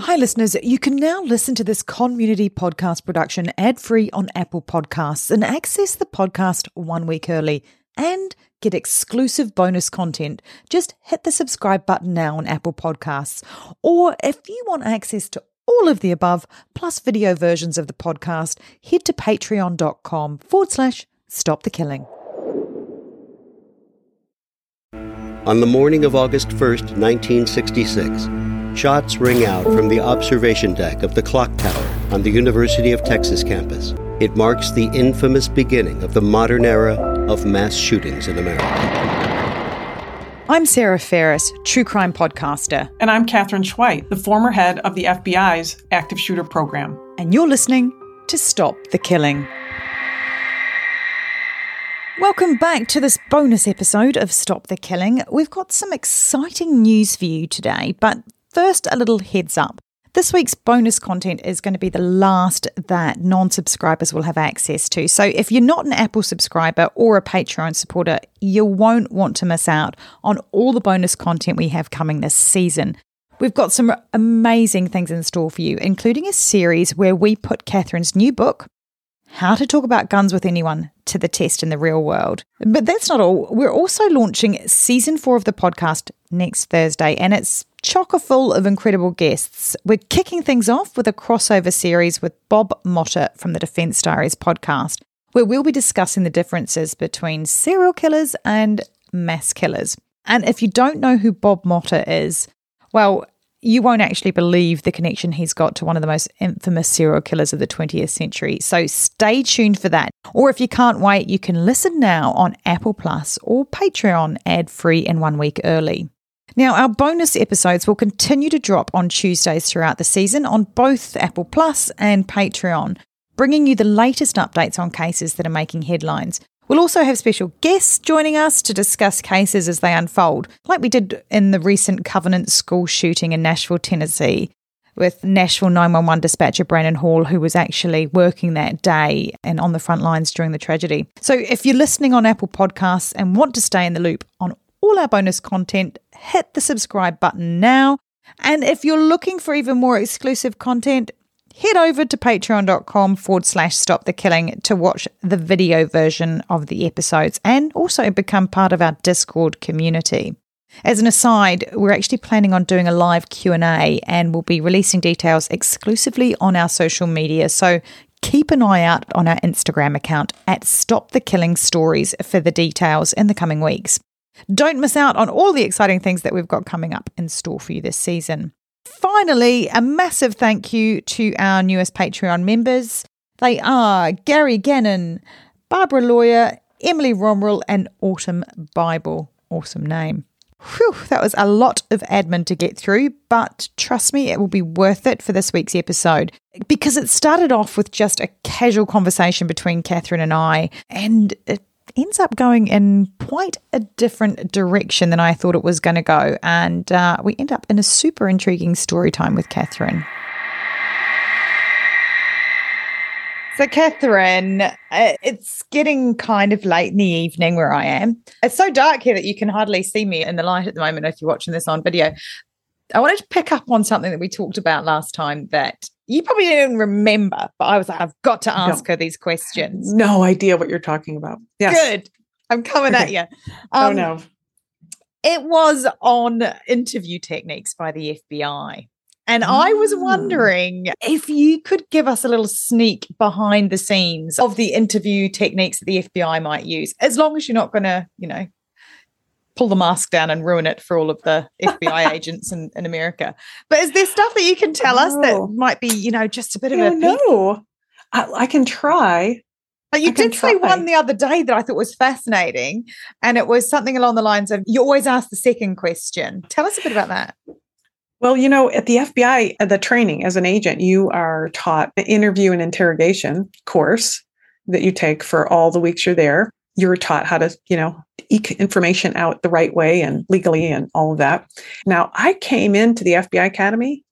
Hi, listeners. You can now listen to this community podcast production ad free on Apple Podcasts and access the podcast one week early and get exclusive bonus content. Just hit the subscribe button now on Apple Podcasts. Or if you want access to all of the above, plus video versions of the podcast, head to patreon.com forward slash stop the killing. On the morning of August 1st, 1966, shots ring out from the observation deck of the clock tower on the University of Texas campus. It marks the infamous beginning of the modern era of mass shootings in America. I'm Sarah Ferris, true crime podcaster. And I'm Katherine Schweit, the former head of the FBI's active shooter program. And you're listening to Stop the Killing. Welcome back to this bonus episode of Stop the Killing. We've got some exciting news for you today, but first, a little heads up. This week's bonus content is going to be the last that non subscribers will have access to. So, if you're not an Apple subscriber or a Patreon supporter, you won't want to miss out on all the bonus content we have coming this season. We've got some amazing things in store for you, including a series where we put Katherine's new book, how to talk about guns with anyone to the test in the real world. But that's not all. We're also launching season four of the podcast next Thursday, and it's chocker full of incredible guests. We're kicking things off with a crossover series with Bob Motta from the Defense Diaries podcast, where we'll be discussing the differences between serial killers and mass killers. And if you don't know who Bob Motta is, well, you won't actually believe the connection he's got to one of the most infamous serial killers of the 20th century. So stay tuned for that. Or if you can't wait, you can listen now on Apple Plus or Patreon ad free and one week early. Now, our bonus episodes will continue to drop on Tuesdays throughout the season on both Apple Plus and Patreon, bringing you the latest updates on cases that are making headlines. We'll also have special guests joining us to discuss cases as they unfold, like we did in the recent Covenant school shooting in Nashville, Tennessee, with Nashville 911 dispatcher Brandon Hall, who was actually working that day and on the front lines during the tragedy. So if you're listening on Apple Podcasts and want to stay in the loop on all our bonus content, hit the subscribe button now. And if you're looking for even more exclusive content, head over to patreon.com forward slash stop the killing to watch the video version of the episodes and also become part of our Discord community. As an aside, we're actually planning on doing a live Q&A and we'll be releasing details exclusively on our social media. So keep an eye out on our Instagram account at Stop the Killing Stories for the details in the coming weeks. Don't miss out on all the exciting things that we've got coming up in store for you this season. Finally, a massive thank you to our newest Patreon members. They are Gary Gannon, Barbara Lawyer, Emily Romrell, and Autumn Bible. Awesome name. Whew, that was a lot of admin to get through, but trust me, it will be worth it for this week's episode because it started off with just a casual conversation between Katherine and I, and it ends up going in quite a different direction than I thought it was going to go. And uh, we end up in a super intriguing story time with Katherine. So, Katherine, uh, it's getting kind of late in the evening where I am. It's so dark here that you can hardly see me in the light at the moment if you're watching this on video. I wanted to pick up on something that we talked about last time that you probably didn't remember, but I was like, I've got to ask no. her these questions. No idea what you're talking about. Yes. Good. I'm coming okay. at you. Um, oh, no. It was on interview techniques by the FBI. And oh. I was ah. wondering if you could give us a little sneak behind the scenes of the interview techniques that the FBI might use, as long as you're not going to, you know, pull the mask down and ruin it for all of the FBI agents in, in America. But is there stuff that you can tell us that might be, you know, just a bit of a no? I, I, can try. But you I did say one the other day that I thought was fascinating, and it was something along the lines of you always ask the second question. Tell us a bit about that. Well, you know, at the FBI, the training as an agent, you are taught an interview and interrogation course that you take for all the weeks you're there you're taught how to, you know, eke information out the right way and legally and all of that. Now, I came into the FBI Academy.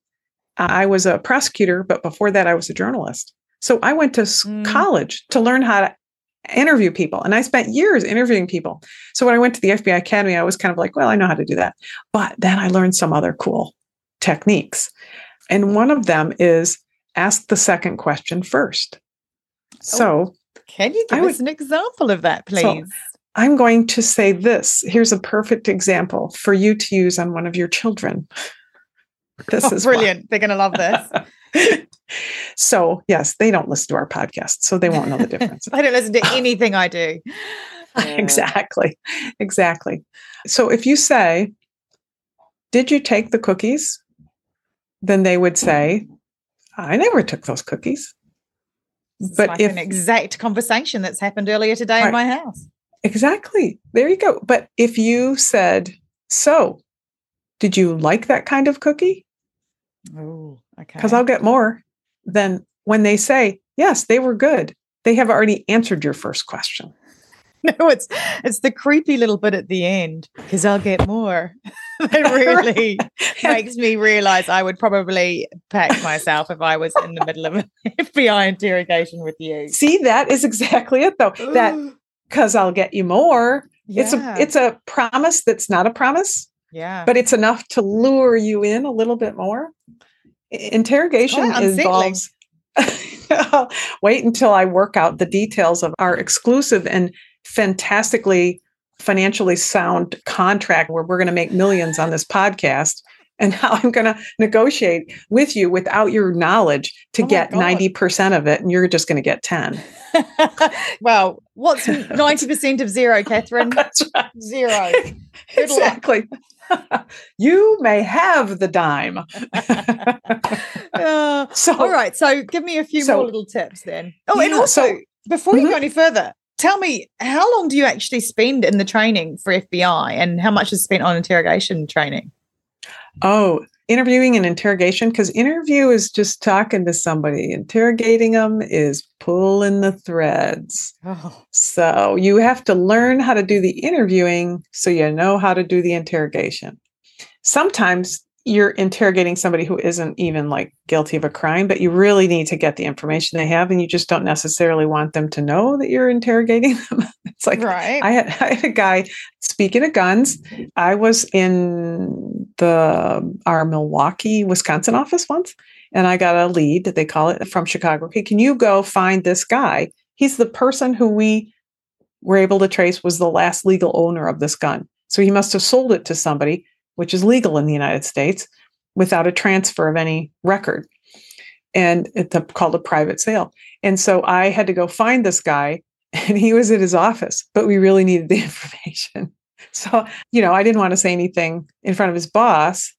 I was a prosecutor, but before that, I was a journalist. So I went to mm. college to learn how to interview people. And I spent years interviewing people. So when I went to the FBI Academy, I was kind of like, well, I know how to do that. But then I learned some other cool techniques. And one of them is ask the second question first. So, Can you give would- us an example of that, So, please? I'm going to say this. Here's a perfect example for you to use on one of your children. This Oh, is why. brilliant. They're going to love this. so, yes, they don't listen to our podcast, so they won't know the difference. I don't listen to anything I do. exactly. Exactly. So, if you say, Did you take the cookies? Then they would say, I never took those cookies. It's But like if- an exact conversation that's happened earlier today in my house. Exactly. There you go. But if you said, So, did you like that kind of cookie? Oh, okay. Because I'll get more. Then when they say, Yes, they were good, they have already answered your first question. no, it's it's the creepy little bit at the end because I'll get more. that really makes me realize I would probably pack myself if I was in the middle of an FBI interrogation with you. See, that is exactly it, though. That because I'll get you more. It's a it's a promise that's not a promise, yeah. but it's enough to lure you in a little bit more. Interrogation involves. Wait until I work out the details of our exclusive and fantastically financially sound contract where we're going to make millions on this podcast and how I'm going to negotiate with you without your knowledge to Oh get God. 90% of it and you're just going to get 10. well, what's 90% of zero, Katherine? Right. Zero. Exactly. you may have the dime. Uh, so, all right. So give me a few So- more little tips then. Oh, and also, so- before you Mhm. go any further, tell me how long do you actually spend in the training for FBI and how much is spent on interrogation training? oh, interviewing and interrogation, because interview is just talking to somebody, interrogating them is pulling the threads. Oh, So you have to learn how to do the interviewing so you know how to do the interrogation. Sometimes you're interrogating somebody who isn't even like guilty of a crime, but you really need to get the information they have, and you just don't necessarily want them to know that you're interrogating them. it's like right. I had, I had a guy speaking of guns. I was in the our Milwaukee, Wisconsin office once, and I got a lead that they call it from Chicago. Okay, can you go find this guy? He's the person who we were able to trace was the last legal owner of this gun. So he must have sold it to somebody, which is legal in the United States, without a transfer of any record. And it's called a private sale. And so I had to go find this guy and he was at his office, but we really needed the information. So, you know, I didn't want to say anything in front of his boss.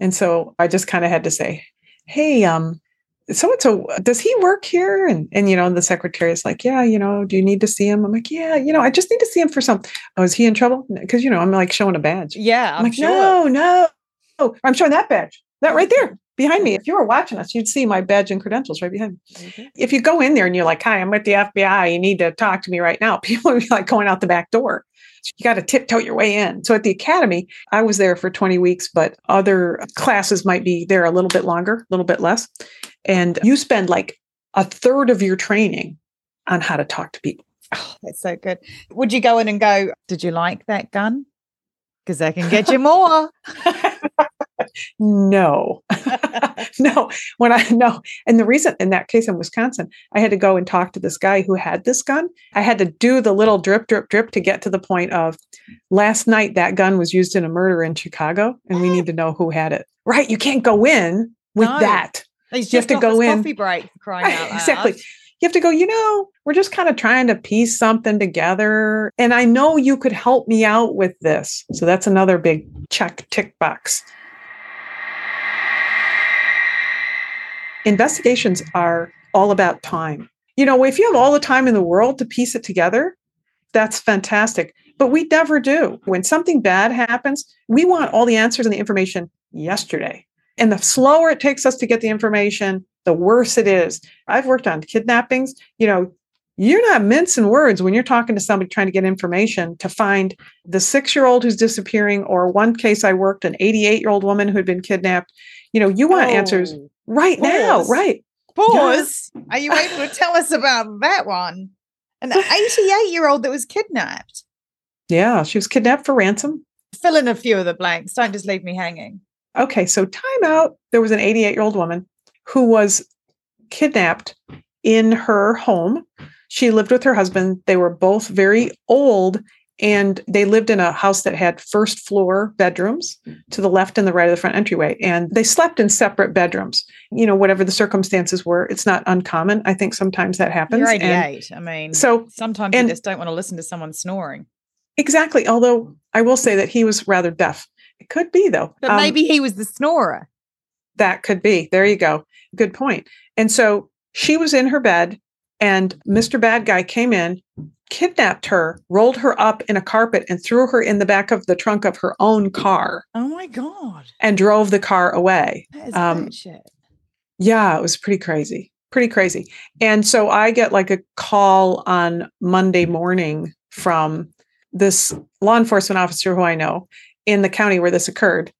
And so I just kind of had to say, Hey, um, so and so, does he work here? And and you know, the secretary is like, Yeah, you know, do you need to see him? I'm like, Yeah, you know, I just need to see him for something Oh, is he in trouble? Because you know, I'm like showing a badge. yeah. I'm, I'm like, sure. no, no. Oh, I'm showing that badge. That right there behind me. If you were watching us, you'd see my badge and credentials right behind me Mhm. if you go in there and you're like, "Hi, I'm with the FBI. You need to talk to me right now," people will be like going out the back door. You got to tiptoe your way in. So at the academy, I was there for 20 weeks, but other classes might be there a little bit longer, a little bit less, and you spend like a third of your training on how to talk to people. Oh, that's so good. Would you go in and go, Did you like that gun? Because I can get you more. no, no. When I no, and the reason in that case in Wisconsin, I had to go and talk to this guy who had this gun. I had to do the little drip, drip, drip to get to the point of last night that gun was used in a murder in Chicago, and we need to know who had it. Right? You can't go in with No. that. You have to go in. coffee break crying out loud. exactly. You have to go, you know, we're just kind of trying to piece something together. And I know you could help me out with this. So that's another big check tick box. Investigations are all about time. You know, if you have all the time in the world to piece it together, that's fantastic. But we never do. When something bad happens, we want all the answers and the information yesterday. And the slower it takes us to get the information, the worse it is. I've worked on kidnappings. You know, you're not mincing words when you're talking to somebody trying to get information to find the six year old who's disappearing, or one case I worked, an 88 year old woman who had been kidnapped. You know, you want answers oh. Right now, right? Pause. Are you able to tell us about that one? An 88 year old that was kidnapped. Yeah, she was kidnapped for ransom. Fill in a few of the blanks. Don't just leave me hanging. Okay, so time out. There was an 88 year old woman who was kidnapped in her home. She lived with her husband. They were both very old and they lived in a house that had first floor bedrooms to the left and the right of the front entryway. And they slept in separate bedrooms. You know, whatever the circumstances were, it's not uncommon. I think sometimes that happens. You're And I mean, so sometimes and- you just don't want to listen to someone snoring. exactly. Although I will say that he was rather deaf. It could be though. But Um, maybe he was the snorer. That could be. There you go. Good point. And so she was in her bed, and Mr. Bad Guy came in, kidnapped her, rolled her up in a carpet, and threw her in the back of the trunk of her own car Oh my God. and drove the car away. That is Um, shit. Yeah, it was pretty crazy. Pretty crazy. And so I get like a call on Monday morning from this law enforcement officer who I know in the county where this occurred.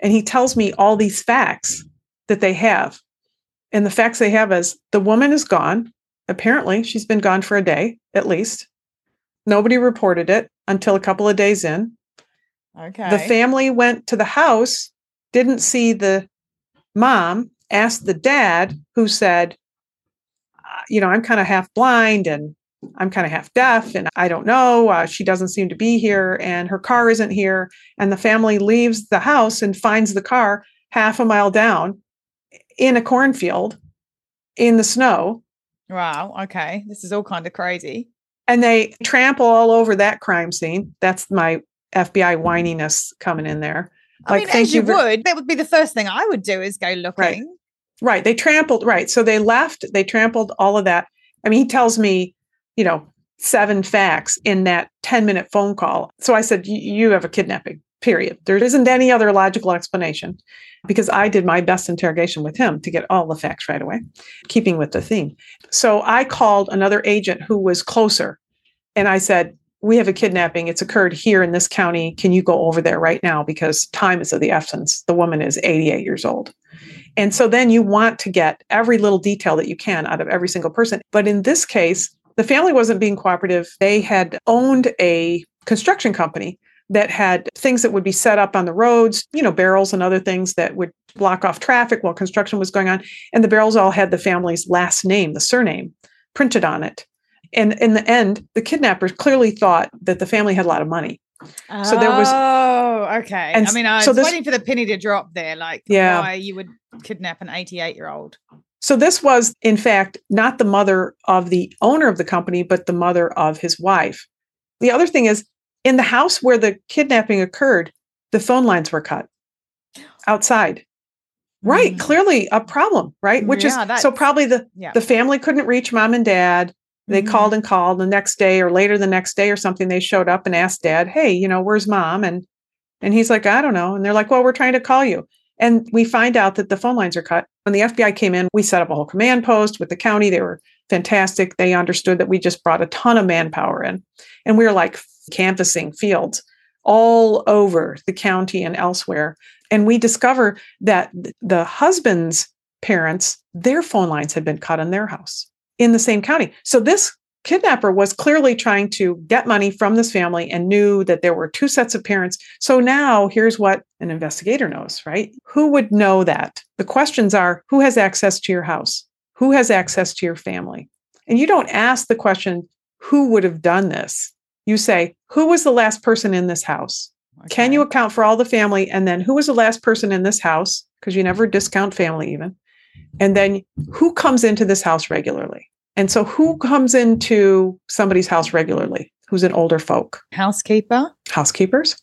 And he tells me all these facts that they have. And the facts they have is the woman is gone. Apparently, she's been gone for a day at least. Nobody reported it until a couple of days in. Okay. The family went to the house, didn't see the mom, asked the dad, who said, uh, You know, I'm kind of half blind and I'm kind of half deaf and I don't know. Uh, she doesn't seem to be here and her car isn't here. And the family leaves the house and finds the car half a mile down in a cornfield in the snow. Wow. Okay. This is all kind of crazy. And they trample all over that crime scene. That's my FBI whininess coming in there. I Like, mean, as you you would, that would be the first thing I would do is go looking. Right. right. They trampled, right. So they left, they trampled all of that. I mean, he tells me, you know, seven facts in that 10 minute phone call. So I said, "You- You have a kidnapping, period. There isn't any other logical explanation because I did my best interrogation with him to get all the facts right away, keeping with the theme. So I called another agent who was closer and I said, we have a kidnapping. It's occurred here in this county. Can you go over there right now? Because time is of the essence. The woman is 88 years old. And so then you want to get every little detail that you can out of every single person. But in this case, the family wasn't being cooperative. They had owned a construction company that had things that would be set up on the roads, you know, barrels and other things that would block off traffic while construction was going on. And the barrels all had the family's last name, the surname, printed on it. And in the end, the kidnappers clearly thought that the family had a lot of money. So there was- Oh, okay. And I mean, I was so this- waiting for the penny to drop there. Like, Yeah. why you would kidnap an 88 year old. So this was, in fact, not the mother of the owner of the company, but the mother of his wife. The other thing is, in the house where the kidnapping occurred, the phone lines were cut outside. Right, Mm. clearly a problem, right? Which Yeah, is so probably the Yeah. the family couldn't reach mom and dad. They Mhm. called and called the next day or later the next day or something. They showed up and asked dad, "Hey, you know, where's mom?" And and he's like, "I don't know." And they're like, "Well, we're trying to call you." And we find out that the phone lines are cut. When the FBI came in, we set up a whole command post with the county. They were fantastic. They understood that we just brought a ton of manpower in. And we were like canvassing fields all over the county and elsewhere. And we discover that the husband's parents, their phone lines had been cut in their house in the same county. So this kidnapper was clearly trying to get money from this family and knew that there were two sets of parents. So now here's what an investigator knows, right? Who would know that? The questions are who has access to your house? Who has access to your family? And you don't ask the question, who would have done this? You say, who was the last person in this house? Can you account for all the family? And then who was the last person in this house? Because you never discount family, even. And then who comes into this house regularly? And so who comes into somebody's house regularly? Who's an older folk? housekeeper? Housekeepers.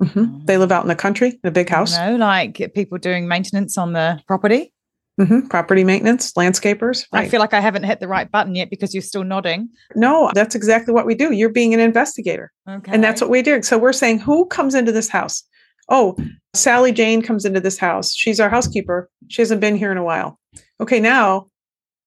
hmm They live out in the country in a big house. You know, like people doing maintenance on the property. Hmm Property maintenance, landscapers. I feel like I haven't hit the right button yet because you're still nodding. no, that's exactly what we do. You're being an investigator. Okay. And that's what we do. So we're saying who comes into this house? Oh, Sally Jane comes into this house. She's our housekeeper. She hasn't been here in a while. Okay, now,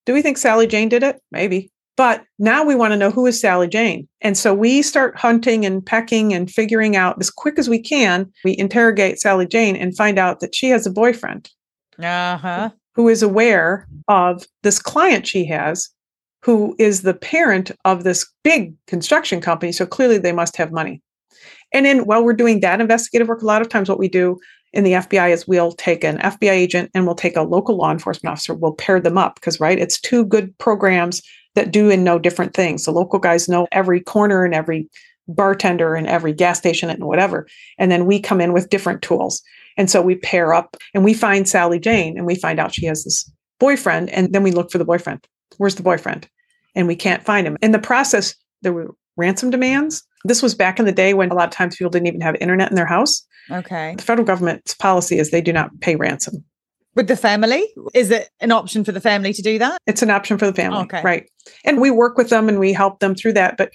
do we think Sally Jane did it? Maybe. But now we want to know who is Sally Jane. And so we start hunting and pecking and figuring out as quick as we can. We interrogate Sally Jane and find out that she has a boyfriend Uh huh. Who is aware of this client she has, who is the parent of this big construction company. So clearly they must have money. And then while we're doing that investigative work, a lot of times what we do in the FBI is we'll take an FBI agent and we'll take a local law enforcement officer. We'll pair them up because, right, it's two good programs that do and know different things. The local guys know every corner and every bartender and every gas station and whatever. And then we come in with different tools. And so we pair up and we find Sally Jane and we find out she has this boyfriend. And then we look for the boyfriend. Where's the boyfriend? And we can't find him. In the process, there were ransom demands. This was back in the day when a lot of times people didn't even have internet in their house. Okay. The federal government's policy is they do not pay ransom. With the family? Is it an option for the family to do that? It's an option for the family. Okay. Right. And we work with them and we help them through that. But,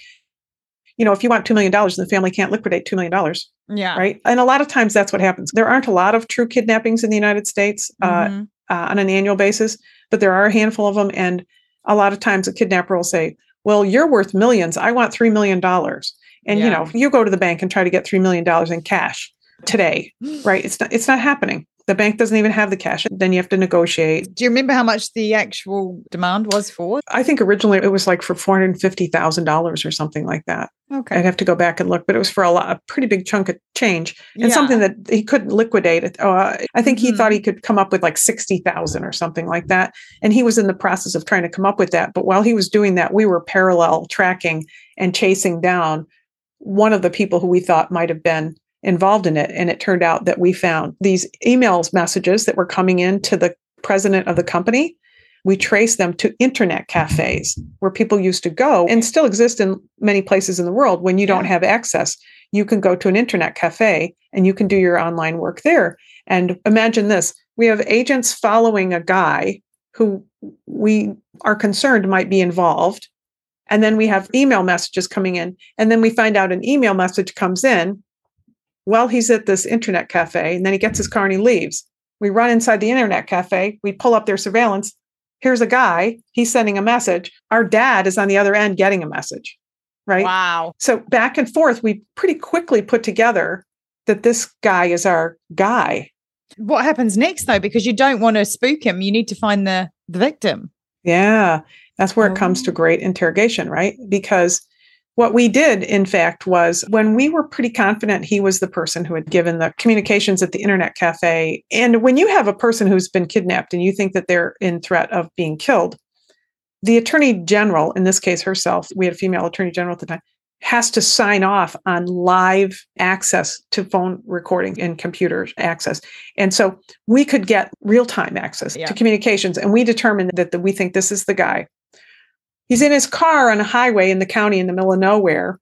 you know, if you want $2 million the family can't liquidate $2 million, Yeah. right? And a lot of times that's what happens. There aren't a lot of true kidnappings in the United States uh, Mhm. uh, on an annual basis, but there are a handful of them. And a lot of times a kidnapper will say, well, you're worth millions. I want $3 million. And, you know, you go to the bank and try to get $3 million in cash today, right? It's not, it's not happening. The bank doesn't even have the cash. Then you have to negotiate. Do you remember how much the actual demand was for? I think originally it was like for $450,000 or something like that. Okay. I'd have to go back and look, but it was for a lot, a pretty big chunk of change and Yeah. something that he couldn't liquidate. It. Uh, I think he Mhm. thought he could come up with like 60,000 or something like that. And he was in the process of trying to come up with that. But while he was doing that, we were parallel tracking and chasing down one of the people who we thought might have been involved in it. And it turned out that we found these emails messages that were coming in to the president of the company. We traced them to internet cafes where people used to go and still exist in many places in the world. When you don't have access, you can go to an internet cafe and you can do your online work there. And imagine this we have agents following a guy who we are concerned might be involved. And then we have email messages coming in. And then we find out an email message comes in while he's at this internet cafe. And then he gets his car and he leaves. We run inside the internet cafe. We pull up their surveillance. Here's a guy. He's sending a message. Our dad is on the other end getting a message. Right. Wow. So back and forth, we pretty quickly put together that this guy is our guy. What happens next though? Because you don't want to spook him. You need to find the, the victim. Yeah. That's where it comes to Oh. great interrogation, right? Because what we did, in fact, was when we were pretty confident he was the person who had given the communications at the internet cafe. And when you have a person who's been kidnapped and you think that they're in threat of being killed, the attorney general, in this case herself, we had a female attorney general at the time, has to sign off on live access to phone recording and computer access. And so we could get real time access Yeah. to communications. And we determined that the, we think this is the guy. He's in his car on a highway in the county in the middle of nowhere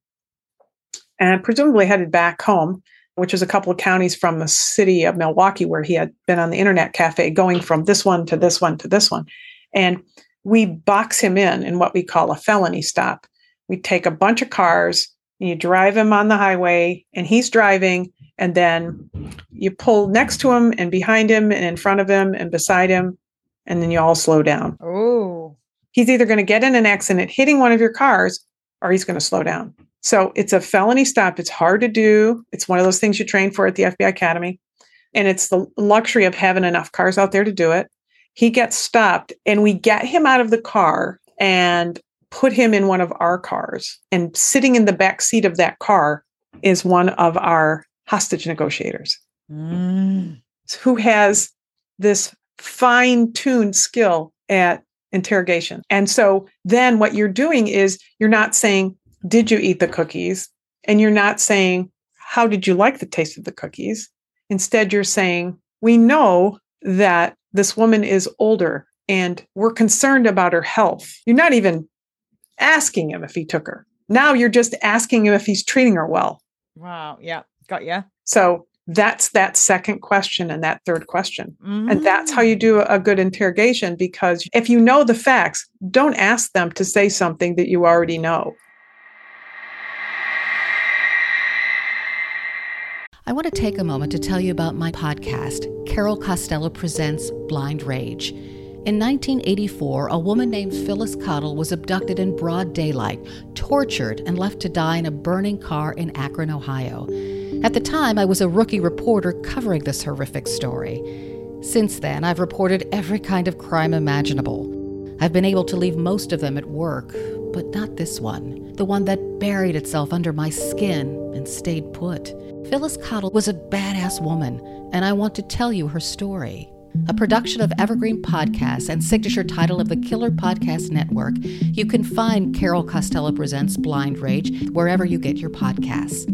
and presumably headed back home, which is a couple of counties from the city of Milwaukee, where he had been on the internet cafe going from this one to this one to this one. And we box him in in what we call a felony stop. We take a bunch of cars and you drive him on the highway and he's driving and then you pull next to him and behind him and in front of him and beside him and then you all slow down. Oh. He's either going to get in an accident hitting one of your cars or he's going to slow down. So it's a felony stop. It's hard to do. It's one of those things you train for at the FBI Academy. And it's the luxury of having enough cars out there to do it. He gets stopped and we get him out of the car and put him in one of our cars. And sitting in the back seat of that car is one of our hostage negotiators Mm. who has this fine tuned skill at interrogation. And so then what you're doing is you're not saying, Did you eat the cookies? And you're not saying, How did you like the taste of the cookies? Instead, you're saying, We know that this woman is older and we're concerned about her health. You're not even asking him if he took her. Now you're just asking him if he's treating her well. Wow. Yeah. Got you. So that's that second question and that third question. Mm-hmm. And that's how you do a good interrogation because if you know the facts, don't ask them to say something that you already know. I want to take a moment to tell you about my podcast, Carol Costello Presents Blind Rage. In 1984, a woman named Phyllis Cottle was abducted in broad daylight, tortured, and left to die in a burning car in Akron, Ohio. At the time, I was a rookie reporter covering this horrific story. Since then, I've reported every kind of crime imaginable. I've been able to leave most of them at work, but not this one. The one that buried itself under my skin and stayed put. Phyllis Cottle was a badass woman, and I want to tell you her story. A production of Evergreen Podcasts and signature title of the Killer Podcast Network, you can find Carol Costello Presents Blind Rage wherever you get your podcasts.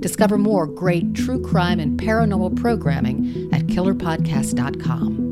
Discover more great true crime and paranormal programming at killerpodcast.com.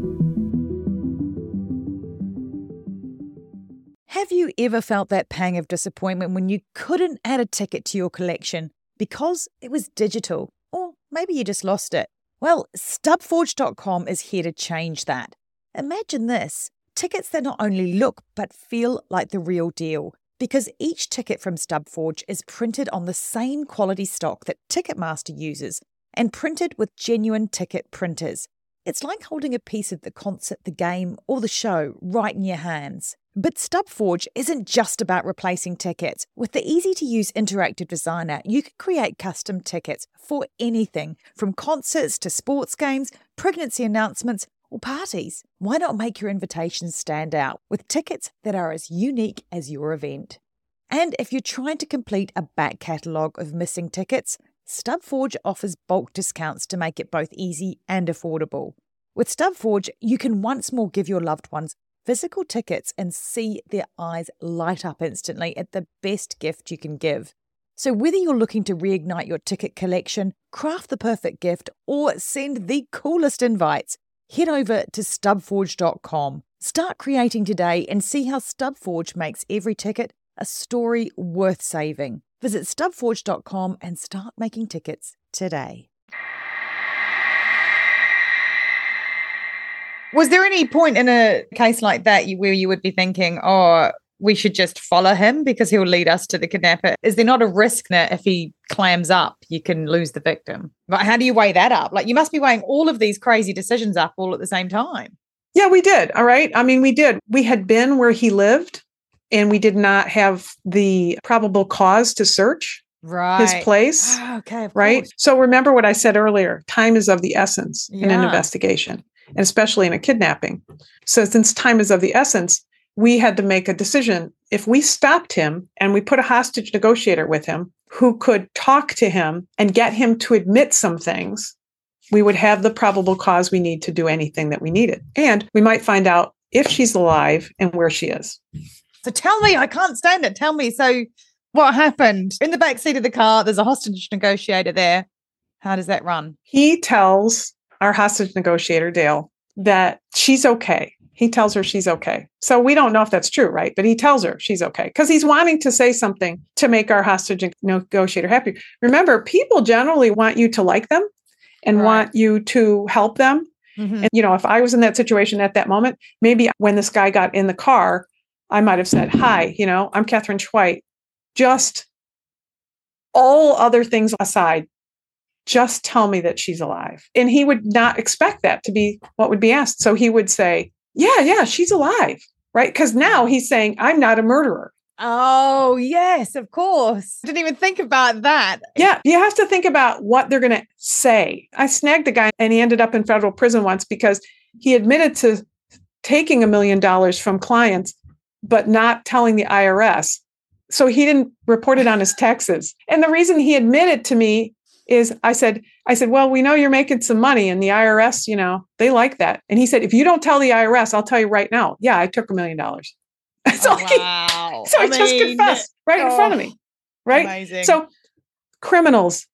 Have you ever felt that pang of disappointment when you couldn't add a ticket to your collection because it was digital? Or maybe you just lost it? Well, stubforge.com is here to change that. Imagine this tickets that not only look but feel like the real deal. Because each ticket from Stubforge is printed on the same quality stock that Ticketmaster uses and printed with genuine ticket printers. It's like holding a piece of the concert, the game, or the show right in your hands. But Stubforge isn't just about replacing tickets. With the easy to use interactive designer, you can create custom tickets for anything from concerts to sports games, pregnancy announcements, or parties. Why not make your invitations stand out with tickets that are as unique as your event? And if you're trying to complete a back catalogue of missing tickets, Stubforge offers bulk discounts to make it both easy and affordable. With Stubforge, you can once more give your loved ones physical tickets and see their eyes light up instantly at the best gift you can give. So, whether you're looking to reignite your ticket collection, craft the perfect gift, or send the coolest invites, head over to stubforge.com. Start creating today and see how Stubforge makes every ticket a story worth saving. Visit stubforge.com and start making tickets today. Was there any point in a case like that where you would be thinking, oh, we should just follow him because he'll lead us to the kidnapper? Is there not a risk that if he clams up, you can lose the victim? But how do you weigh that up? Like you must be weighing all of these crazy decisions up all at the same time. Yeah, we did. All right. I mean, we did. We had been where he lived and we did not have the probable cause to search right. his place. Oh, okay. right. course. So remember what I said earlier time is of the essence in an investigation, and especially in a kidnapping. So, since time is of the essence, we had to make a decision. If we stopped him and we put a hostage negotiator with him who could talk to him and get him to admit some things, we would have the probable cause we need to do anything that we needed. And we might find out if she's alive and where she is. So tell me, I can't stand it. Tell me. So what happened? In the back seat of the car, there's a hostage negotiator there. How does that run? he tells our hostage negotiator dale that she's okay he tells her she's okay so we don't know if that's true right but he tells her she's okay because he's wanting to say something to make our hostage negotiator happy remember people generally want you to like them and Right. want you to help them Mhm. and you know if i was in that situation at that moment maybe when this guy got in the car i might have said hi you know i'm katherine schweit just all other things aside just tell me that she's alive. And he would not expect that to be what would be asked. So he would say, Yeah, yeah, she's alive. Right. Because now mm. he's saying, I'm not a murderer. Oh, yes, of course. Didn't even think about that. Yeah. You have to think about what they're going to say. I snagged a guy and he ended up in federal prison once because he admitted to taking a million dollars from clients, but not telling the IRS. So he didn't report it on his taxes. And the reason he admitted to me is I said, I said, well, we know you're making some money and the IRS, you know, they like that. And he said, if you don't tell the IRS, I'll tell you right now. Yeah, I took a million dollars. So Oh, wow. so I just mean, confessed right in front of oh, me. Right. Amazing. So criminals,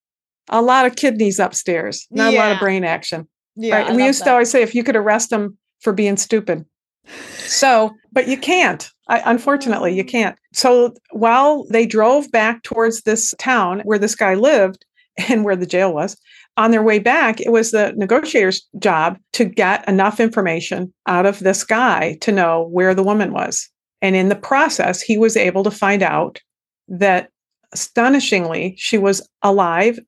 a lot of kidneys upstairs, not a lot of brain action. yeah, right. And we used to always say if you could arrest them for being stupid. So, but you can't. I, unfortunately, you oh. can't. So while they drove back towards this town where this guy lived and where the jail was, on their way back, it was the negotiator's job to get enough information out of this guy to know where the woman was. And in the process, he was able to find out that astonishingly, she was alive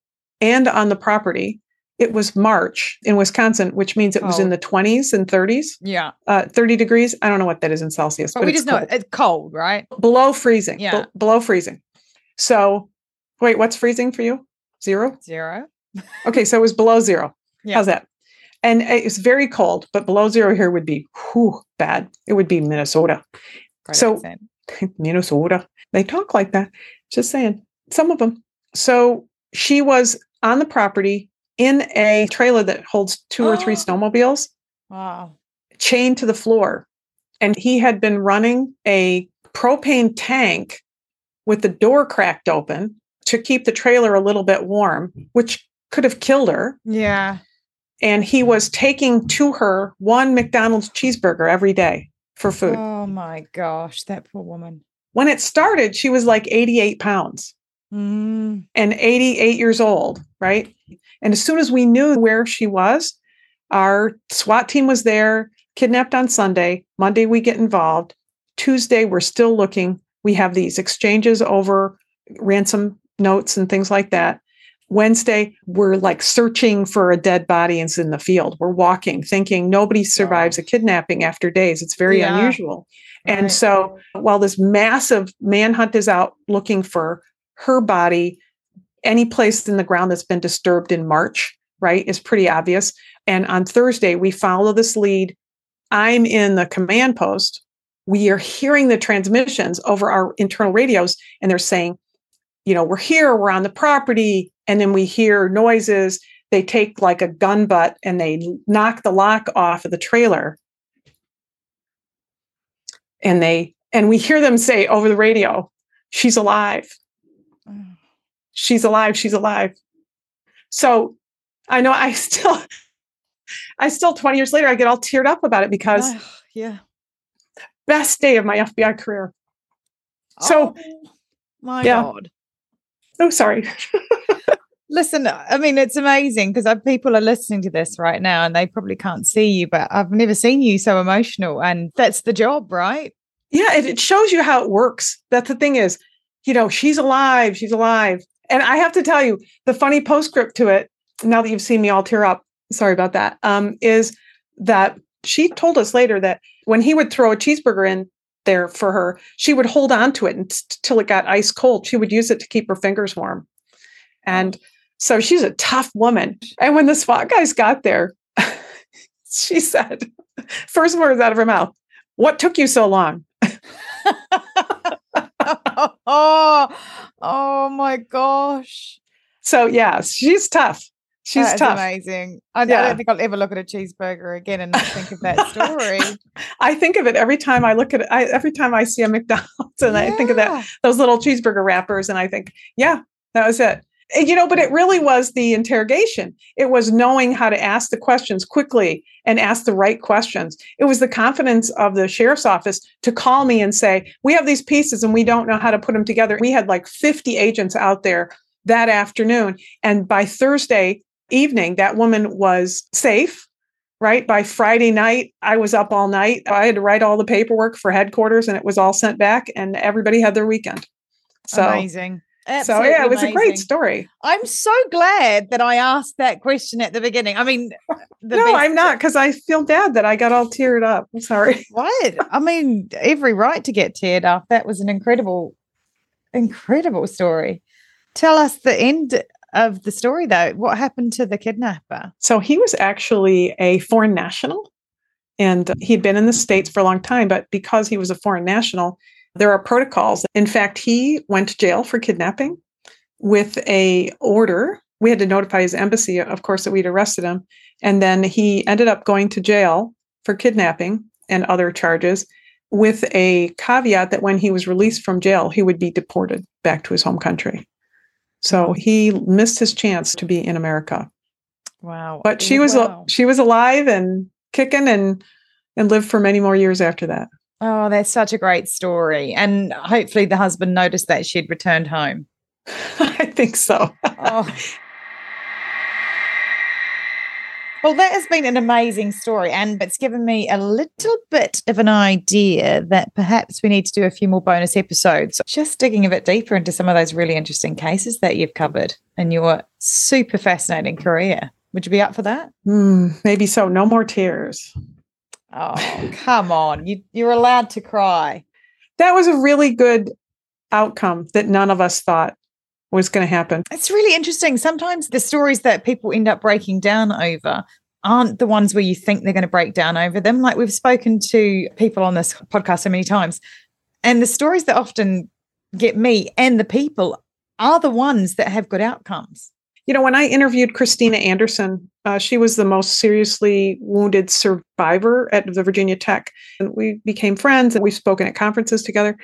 and on the property. It was March in Wisconsin, which means it was in the 20s and 30s, Yeah. uh, 30 degrees. I don't know what that is in Celsius, But, but, we just know cold. it's cold, right? below freezing. be- Yeah. below freezing. So, wait, what's freezing for you? Zero? Zero. Okay, so it was below zero. Yeah. How's that? And it's very cold, but below zero here would be whew, bad. It would be Minnesota. Great So- accent. Minnesota. They talk like that. Just saying. Some of them. So she was on the property in a trailer that holds two or three snowmobiles. Wow. Chained to the floor. And he had been running a propane tank with the door cracked open to keep the trailer a little bit warm, which could have killed her. Yeah. And he was taking to her one McDonald's cheeseburger every day for food. Oh my gosh, that poor woman. When it started, she was like 88 pounds Mm. and 88 years old, right? And as soon as we knew where she was, our SWAT team was there, kidnapped on Sunday. Monday, we get involved. Tuesday, we're still looking. We have these exchanges over ransom notes and things like that. Wednesday, we're like searching for a dead body and it's in the field. We're walking, thinking nobody survives a kidnapping after days. It's very Yeah. unusual. And Right. so while this massive manhunt is out looking for her body, any place in the ground that's been disturbed in March, right, is pretty obvious. And on Thursday, we follow this lead. I'm in the command post. We are hearing the transmissions over our internal radios, and they're saying, you know, we're here, we're on the property. And then we hear noises. They take like a gun butt and they knock the lock off of the trailer. And they, and we hear them say over the radio, she's alive Mm. she's alive she's alive so i know i still i still 20 years later i get all teared up about it because Oh, yeah. best day of my fbi career So- Oh, my Yeah. God. Oh sorry Listen, I mean, it's amazing because people are listening to this right now and they probably can't see you, but I've never seen you so emotional. And that's the job, right? yeah it, it shows you how it works that's the thing is you know she's alive she's alive and i have to tell you the funny postscript to it now that you've seen me all tear up sorry about that um, is that she told us later that when he would throw a cheeseburger in there for her she would hold on to it until it got ice cold she would use it to keep her fingers warm and so she's a tough woman and when the SWAT guys got there she said first words out of her mouth what took you so long oh, oh my gosh. So yeah, she's tough. She's That tough. amazing. I, I don't think I'll ever look at a cheeseburger again and not think of that story. I think of it every time I look at it. I, every time I see a McDonald's and I think of that those little cheeseburger wrappers, and I think, yeah, that was it. And, you know, but it really was the interrogation. It was knowing how to ask the questions quickly and ask the right questions. It was the confidence of the sheriff's office to call me and say, "We have these pieces and we don't know how to put them together." We had like 50 agents out there that afternoon, and by Thursday evening, that woman was safe. Right by Friday night, I was up all night. I had to write all the paperwork for headquarters, and it was all sent back, and everybody had their weekend. So, amazing. so yeah, it was a great story. I'm so glad that I asked that question at the beginning. I mean, the no, I'm not because I feel bad that I got all teared up. I'm sorry. What? I mean, every right to get teared up. That was an incredible, incredible story. Tell us the end of the story, though. What happened to the kidnapper? So he was actually a foreign national and he'd been in the States for a long time, but because he was a foreign national, there are protocols. In fact, he went to jail for kidnapping with a order. We had to notify his embassy, of course, that we'd arrested him. And then he ended up going to jail for kidnapping and other charges with a caveat that when he was released from jail, he would be deported back to his home country. So he missed his chance to be in America Wow. but she was Wow. she was alive and kicking and and lived for many more years after that. Oh, that's such a great story. And hopefully the husband noticed that she'd returned home. I think so. Oh. Well, that has been an amazing story, and it's given me a little bit of an idea that perhaps we need to do a few more bonus episodes, just digging a bit deeper into some of those really interesting cases that you've covered in your super fascinating career. Would you be up for that? Hmm, maybe so. No more tears. Oh, come on. You, you're allowed to cry. That was a really good outcome that none of us thought was going to happen. It's really interesting. Sometimes the stories that people end up breaking down over aren't the ones where you think they're going to break down over them. Like we've spoken to people on this podcast so many times, and the stories that often get me and the people are the ones that have good outcomes. You know, when I interviewed Kristina Anderson, uh, she was the most seriously wounded survivor at the Virginia Tech. And we became friends and we've spoken at conferences together.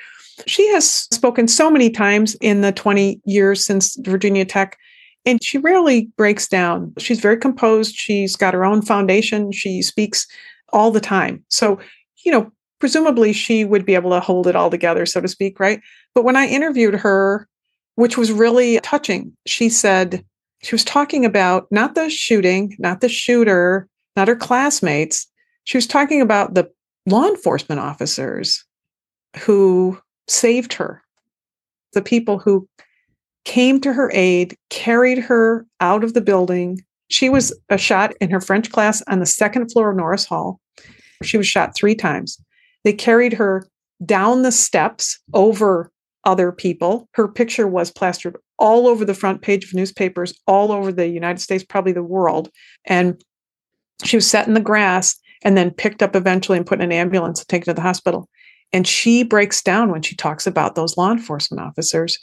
She has spoken so many times in the 20 years since Virginia Tech, and she rarely breaks down. She's very composed. She's got her own foundation. She speaks all the time. So, you know, presumably she would be able to hold it all together, so to speak, right? But when I interviewed her, which was really touching, she said, she was talking about not the shooting, not the shooter, not her classmates. She was talking about the law enforcement officers who saved her, the people who came to her aid, carried her out of the building. She was a shot in her French class on the second floor of Norris Hall. She was shot three times. They carried her down the steps over other people. Her picture was plastered all over the front page of newspapers, all over the United States, probably the world. And she was set in the grass and then picked up eventually and put in an ambulance and taken to the hospital. And she breaks down when she talks about those law enforcement officers.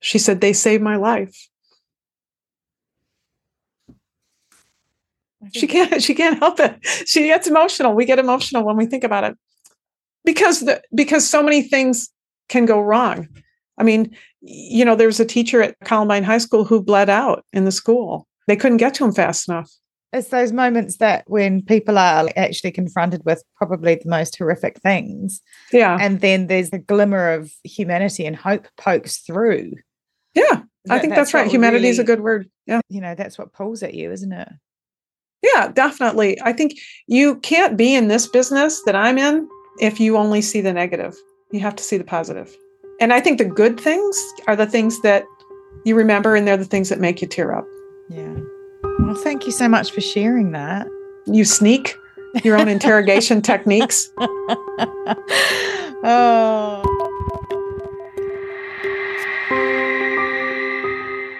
She said, They saved my life. She can't she can't help it. She gets emotional. We get emotional when we think about it. Because the because so many things can go wrong. I mean, you know, there was a teacher at Columbine High School who bled out in the school. They couldn't get to him fast enough. It's those moments that when people are actually confronted with probably the most horrific things. Yeah. And then there's a glimmer of humanity and hope pokes through. Yeah. I think that's, that's right. Humanity is a good word. Yeah. You know, that's what pulls at you, isn't it? Yeah, definitely. I think you can't be in this business that I'm in if you only see the negative. You have to see the positive. And I think the good things are the things that you remember, and they're the things that make you tear up. Yeah. Well, thank you so much for sharing that. You sneak your own interrogation techniques. oh.